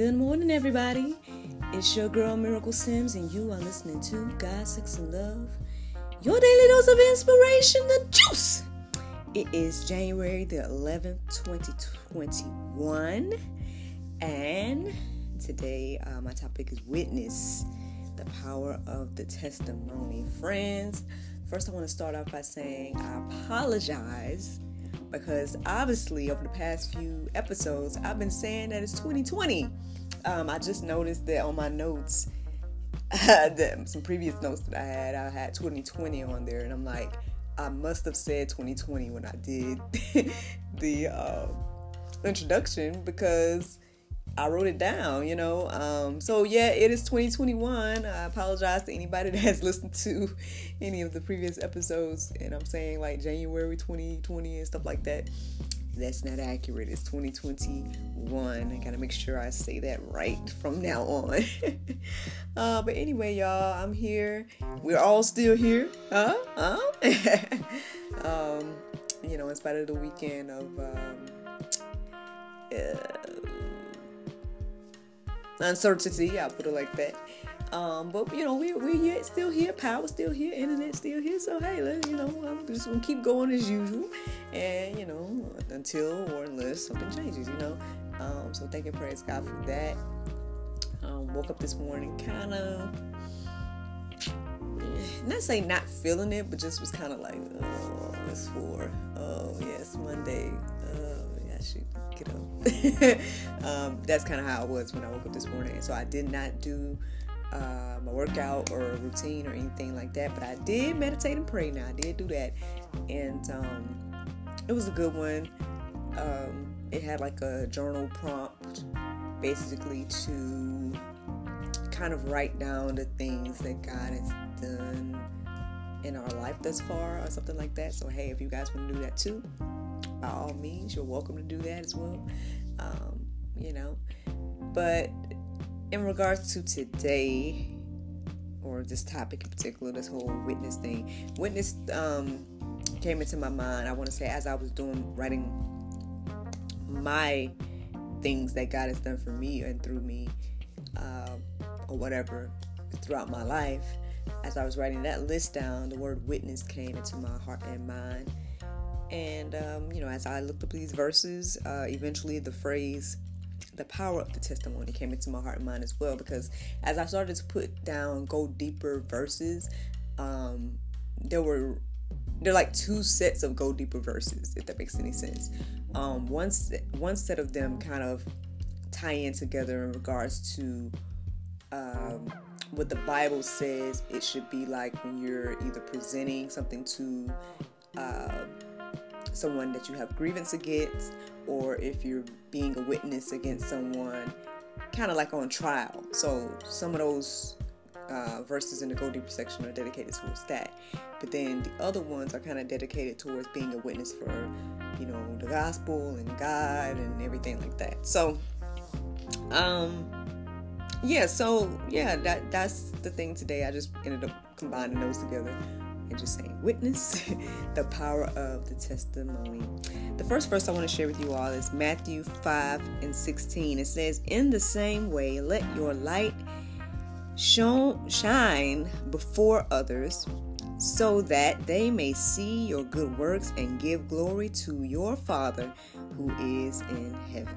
Good morning, everybody. It's your girl Miracle Sims, and you are listening to God, Sex, and Love, your daily dose of inspiration, the juice. It is January the 11th, 2021, and today uh, my topic is witness the power of the testimony. Friends, first I want to start off by saying I apologize because obviously over the past few episodes I've been saying that it's 2020. Um, I just noticed that on my notes, some previous notes that I had, I had 2020 on there, and I'm like, I must have said 2020 when I did the uh, introduction because I wrote it down, you know. Um, so yeah, it is 2021. I apologize to anybody that has listened to any of the previous episodes, and I'm saying like January 2020 and stuff like that. That's not accurate. It's 2021. I gotta make sure I say that right from now on. uh, but anyway, y'all, I'm here. We're all still here. Huh? Huh? um, you know, in spite of the weekend of um, uh, uncertainty. I'll put it like that. Um, but you know, we we still here, power still here, internet still here. So hey, let you know, I'm just gonna keep going as usual, and you know, until or unless something changes, you know. Um, so thank you, praise God for that. Um, woke up this morning, kind of not say not feeling it, but just was kind of like, oh, it's for, oh yes, Monday. Should get up. um, that's kind of how I was when I woke up this morning. So I did not do um, a workout or routine or anything like that, but I did meditate and pray. Now I did do that, and um, it was a good one. Um, it had like a journal prompt, basically to kind of write down the things that God has done in our life thus far, or something like that. So hey, if you guys want to do that too, by all means, you're welcome to do that as well. Um, you know, but in regards to today, or this topic in particular, this whole witness thing, witness um, came into my mind. I want to say as I was doing writing my things that God has done for me and through me, uh, or whatever, throughout my life. As I was writing that list down, the word witness came into my heart and mind. And, um, you know, as I looked up these verses, uh, eventually the phrase the power of the testimony came into my heart and mind as well because as I started to put down go deeper verses, um, there were they're like two sets of go deeper verses if that makes any sense. Um, one set, one set of them kind of tie in together in regards to um, what the Bible says it should be like when you're either presenting something to uh, someone that you have grievance against or if you're being a witness against someone kind of like on trial. So some of those uh, verses in the Go Deeper section are dedicated towards that. But then the other ones are kind of dedicated towards being a witness for, you know, the gospel and God and everything like that. So, um, yeah, so yeah, that that's the thing today. I just ended up combining those together and just saying, witness the power of the testimony. The first verse I want to share with you all is Matthew 5 and 16. It says, In the same way, let your light show, shine before others so that they may see your good works and give glory to your Father who is in heaven.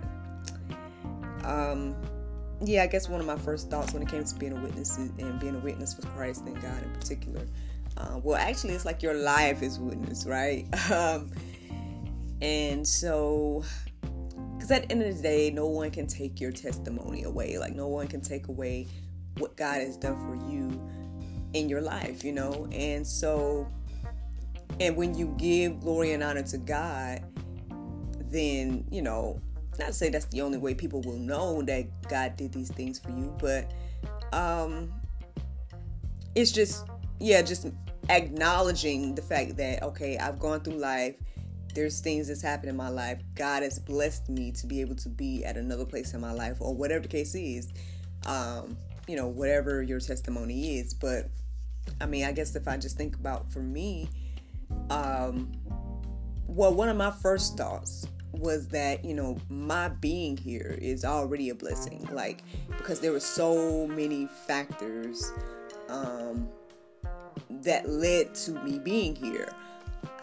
Um, yeah, I guess one of my first thoughts when it came to being a witness and being a witness for Christ and God in particular uh, well, actually, it's like your life is witness, right? Um, and so, because at the end of the day, no one can take your testimony away. Like, no one can take away what God has done for you in your life, you know? And so, and when you give glory and honor to God, then, you know, not to say that's the only way people will know that God did these things for you, but um it's just yeah, just acknowledging the fact that okay, I've gone through life. There's things that's happened in my life. God has blessed me to be able to be at another place in my life, or whatever the case is. Um, you know, whatever your testimony is. But I mean, I guess if I just think about for me, um, well, one of my first thoughts was that you know my being here is already a blessing like because there were so many factors um, that led to me being here.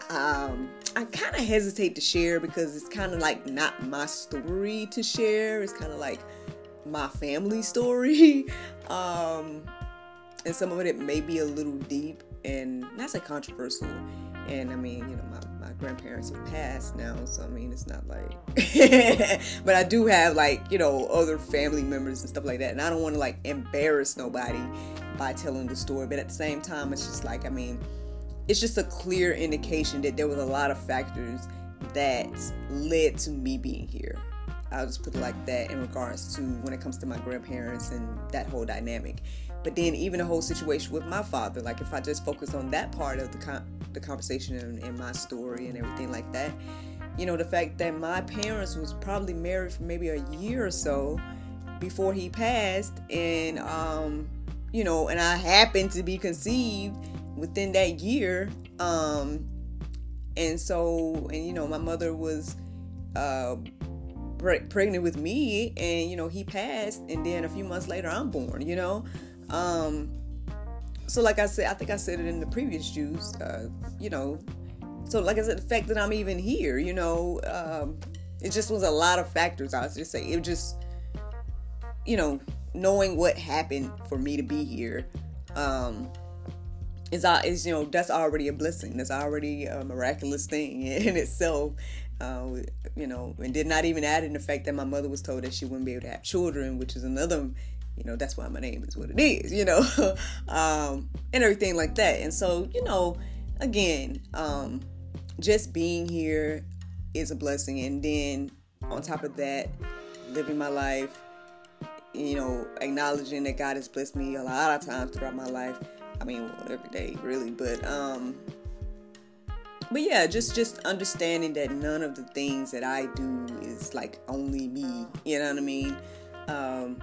Um, i kind of hesitate to share because it's kind of like not my story to share. It's kind of like my family story. Um, and some of it may be a little deep and not say controversial. And i mean you know my grandparents have passed now, so I mean, it's not like. but I do have like you know other family members and stuff like that, and I don't want to like embarrass nobody by telling the story. But at the same time, it's just like I mean, it's just a clear indication that there was a lot of factors that led to me being here. I'll just put it like that in regards to when it comes to my grandparents and that whole dynamic. But then even the whole situation with my father, like if I just focus on that part of the con- the conversation and, and my story and everything like that, you know, the fact that my parents was probably married for maybe a year or so before he passed, and um, you know, and I happened to be conceived within that year, um, and so, and you know, my mother was uh pregnant with me and you know he passed and then a few months later i'm born you know um, so like I said, I think I said it in the previous juice. Uh, you know, so like I said, the fact that I'm even here, you know, um, it just was a lot of factors. I was just saying, it just, you know, knowing what happened for me to be here, um, is uh, is you know that's already a blessing. That's already a miraculous thing in itself. Uh, you know, and did not even add in the fact that my mother was told that she wouldn't be able to have children, which is another you know that's why my name is what it is you know um, and everything like that and so you know again um, just being here is a blessing and then on top of that living my life you know acknowledging that god has blessed me a lot of times throughout my life. I mean well, every day really but um but yeah just just understanding that none of the things that i do is like only me you know what i mean? Um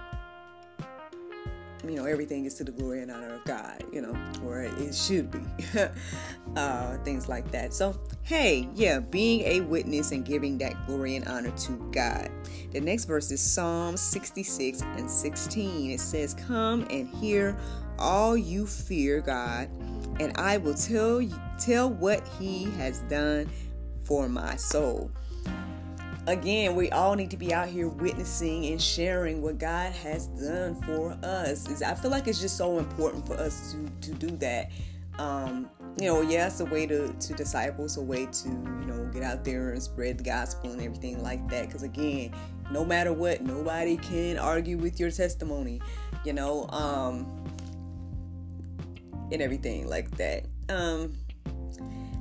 you know, everything is to the glory and honor of God, you know, or it should be. uh, things like that. So, hey, yeah, being a witness and giving that glory and honor to God. The next verse is Psalm 66 and 16. It says, Come and hear all you fear God, and I will tell you, tell what he has done for my soul again, we all need to be out here witnessing and sharing what God has done for us. I feel like it's just so important for us to to do that. Um, you know, yeah, it's a way to to disciple, it's a way to you know get out there and spread the gospel and everything like that. Because again, no matter what, nobody can argue with your testimony. You know, um, and everything like that. Um,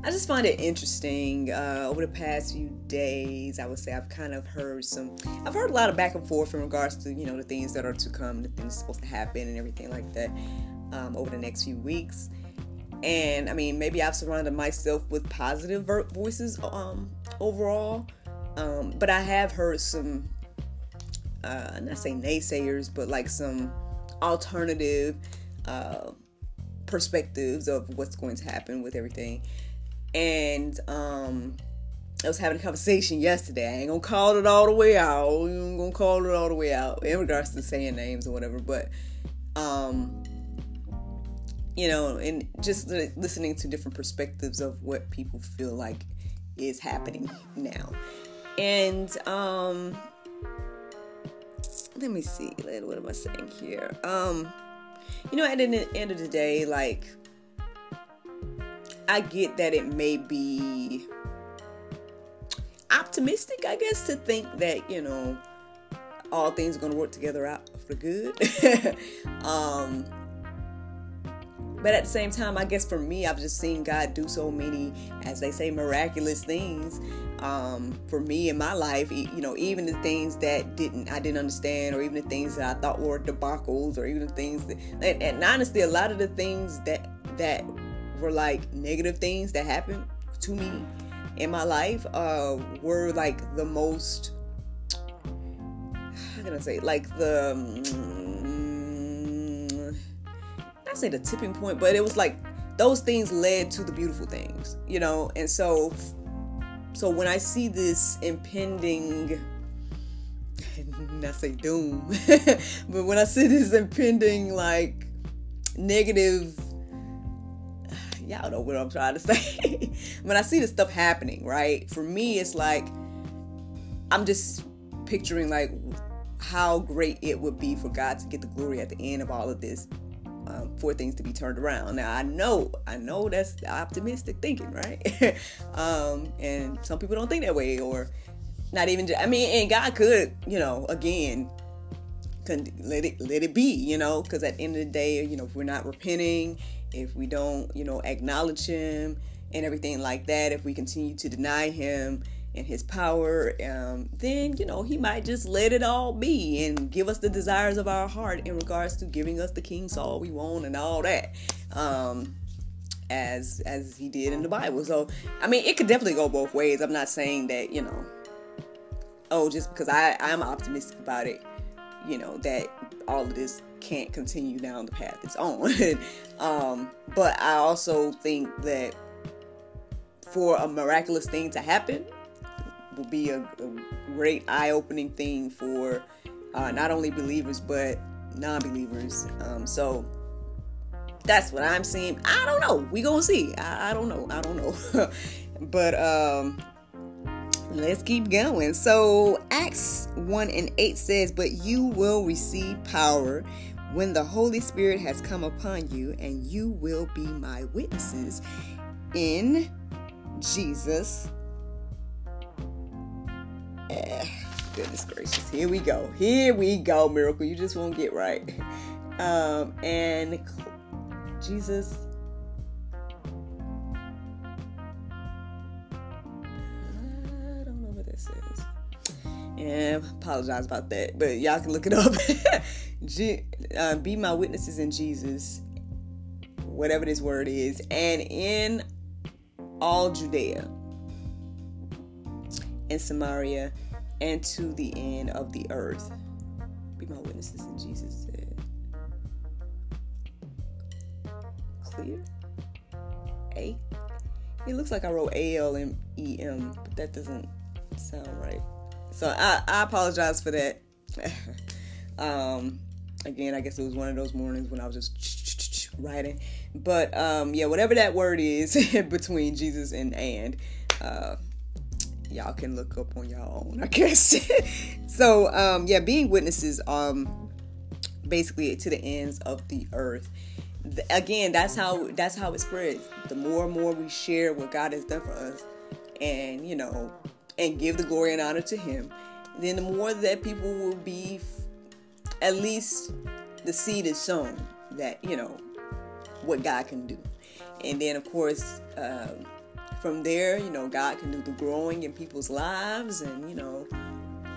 I just find it interesting. Uh, over the past few days, I would say I've kind of heard some. I've heard a lot of back and forth in regards to you know the things that are to come, the things supposed to happen, and everything like that um, over the next few weeks. And I mean, maybe I've surrounded myself with positive voices um, overall, um, but I have heard some. Uh, not say naysayers, but like some alternative uh, perspectives of what's going to happen with everything and um I was having a conversation yesterday. I ain't gonna call it all the way out. I ain't gonna call it all the way out in regards to saying names or whatever. But, um, you know, and just listening to different perspectives of what people feel like is happening now. And, um, let me see. What am I saying here? Um, you know, at the end of the day, like, I get that it may be optimistic, I guess, to think that, you know, all things are going to work together out for good. um, but at the same time, I guess for me, I've just seen God do so many, as they say, miraculous things um, for me in my life. You know, even the things that didn't I didn't understand, or even the things that I thought were debacles, or even the things that, and, and honestly, a lot of the things that that were like negative things that happened to me in my life uh, were like the most how can I say like the um, not say the tipping point, but it was like those things led to the beautiful things, you know. And so so when I see this impending, not say doom, but when I see this impending like negative, y'all know what I'm trying to say. when I see this stuff happening, right? For me, it's like I'm just picturing like how great it would be for God to get the glory at the end of all of this um, for things to be turned around. Now I know, I know that's optimistic thinking, right? um, and some people don't think that way, or not even. I mean, and God could, you know, again, let it let it be, you know, because at the end of the day, you know, if we're not repenting, if we don't, you know, acknowledge Him and everything like that, if we continue to deny Him and his power, um, then you know he might just let it all be and give us the desires of our heart in regards to giving us the King Saul we want and all that, um, as as he did in the Bible. So I mean, it could definitely go both ways. I'm not saying that you know, oh, just because I I'm optimistic about it, you know that all of this can't continue down the path it's on. um, but I also think that for a miraculous thing to happen, will be a, a great eye-opening thing for uh, not only believers but non-believers. Um, so that's what I'm seeing. I don't know. We gonna see. I, I don't know. I don't know. but um, let's keep going. So Acts 1 and 8 says, But you will receive power when the Holy Spirit has come upon you, and you will be my witnesses in Jesus Eh, goodness gracious. Here we go. Here we go, miracle. You just won't get right. Um, and Jesus. Yeah, apologize about that, but y'all can look it up. G- uh, be my witnesses in Jesus, whatever this word is, and in all Judea and Samaria and to the end of the earth. Be my witnesses in Jesus said. Clear? A? It looks like I wrote A L M E M, but that doesn't sound right. So I, I apologize for that. um, again, I guess it was one of those mornings when I was just writing. But um, yeah, whatever that word is between Jesus and and, uh, y'all can look up on y'all own, I guess. so um, yeah, being witnesses um basically to the ends of the earth. The, again, that's how that's how it spreads. The more and more we share what God has done for us, and you know, and give the glory and honor to Him, then the more that people will be, at least the seed is sown that you know what God can do, and then of course. Um, from there, you know, God can do the growing in people's lives and, you know,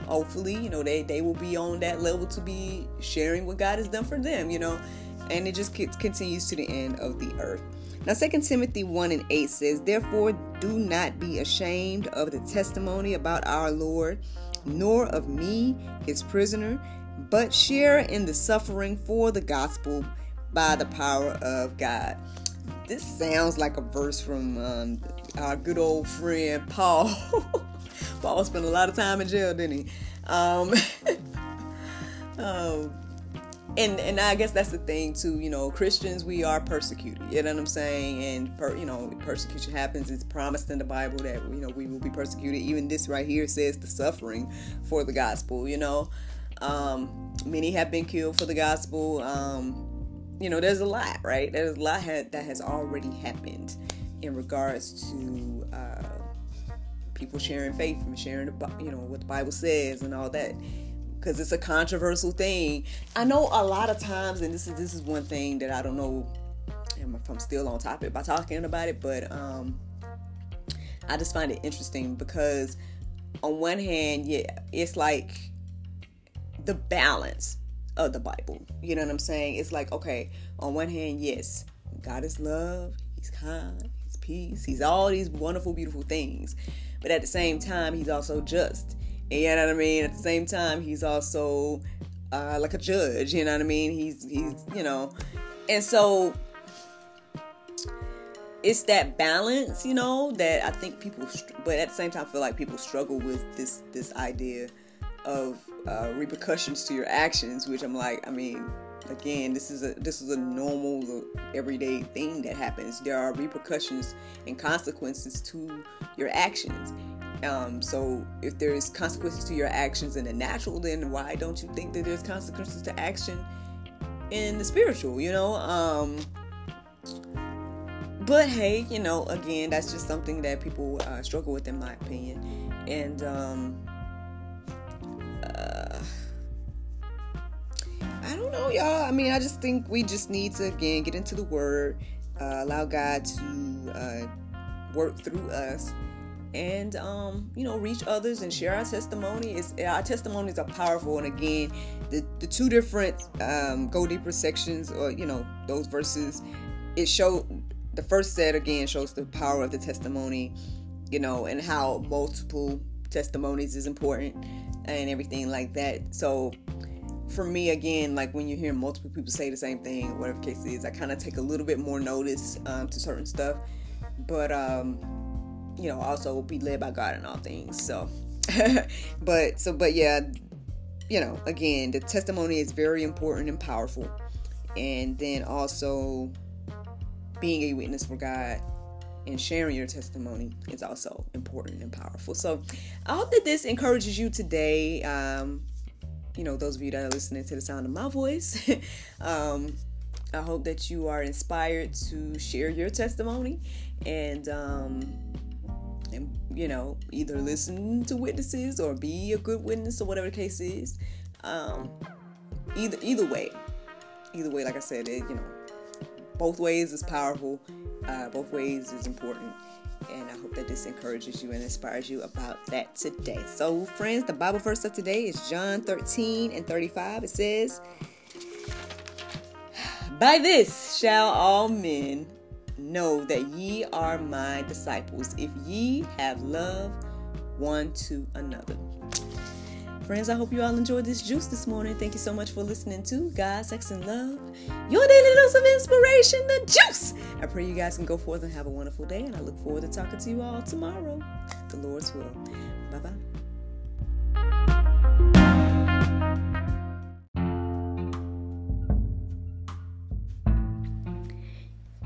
hopefully, you know, they, they will be on that level to be sharing what God has done for them, you know, and it just continues to the end of the earth. Now, 2 Timothy 1 and 8 says, Therefore, do not be ashamed of the testimony about our Lord, nor of me, his prisoner, but share in the suffering for the gospel by the power of God. This sounds like a verse from um, our good old friend Paul. Paul spent a lot of time in jail, didn't he? Um, um, and and I guess that's the thing too. You know, Christians we are persecuted. You know what I'm saying? And per, you know, persecution happens. It's promised in the Bible that you know we will be persecuted. Even this right here says the suffering for the gospel. You know, um, many have been killed for the gospel. Um, you know, there's a lot, right? There's a lot that has already happened in regards to uh, people sharing faith and sharing the, you know what the Bible says and all that because it's a controversial thing. I know a lot of times, and this is this is one thing that I don't know if I'm still on topic by talking about it, but um, I just find it interesting because on one hand, yeah, it's like the balance of the Bible. You know what I'm saying? It's like okay, on one hand, yes, God is love, He's kind, He's peace. He's all these wonderful, beautiful things. But at the same time, he's also just. You know what I mean? At the same time, he's also uh, like a judge. You know what I mean? He's he's you know, and so it's that balance, you know, that I think people, but at the same time, I feel like people struggle with this this idea of uh, repercussions to your actions, which I'm like, I mean, again, this is a this is a normal, everyday thing that happens. There are repercussions and consequences to your actions. Um, so if there's consequences to your actions in the natural, then why don't you think that there's consequences to action in the spiritual? You know. Um, but hey, you know, again, that's just something that people uh, struggle with, in my opinion. And um, uh, I don't know, y'all. I mean, I just think we just need to again get into the Word, uh, allow God to uh, work through us, and um, you know, reach others and share our testimony. Is our testimonies are powerful, and again, the the two different um, go deeper sections, or you know, those verses, it show the first set again shows the power of the testimony, you know, and how multiple testimonies is important and everything like that. So for me again like when you hear multiple people say the same thing whatever case is i kind of take a little bit more notice um, to certain stuff but um you know also be led by god in all things so but so but yeah you know again the testimony is very important and powerful and then also being a witness for God and sharing your testimony is also important and powerful. So I hope that this encourages you today. Um, you know, those of you that are listening to the sound of my voice, um, I hope that you are inspired to share your testimony and, um, you know, either listen to witnesses or be a good witness or whatever the case is. Um, either either way, either way, like I said, it, you know, both ways is powerful, uh, both ways is important. And I hope that this encourages you and inspires you about that today. So, friends, the Bible verse of today is John 13 and 35. It says, By this shall all men know that ye are my disciples, if ye have love one to another. Friends, I hope you all enjoyed this juice this morning. Thank you so much for listening to God, Sex, and Love, your daily dose of inspiration, the juice. I pray you guys can go forth and have a wonderful day, and I look forward to talking to you all tomorrow. The Lord's will. Bye bye.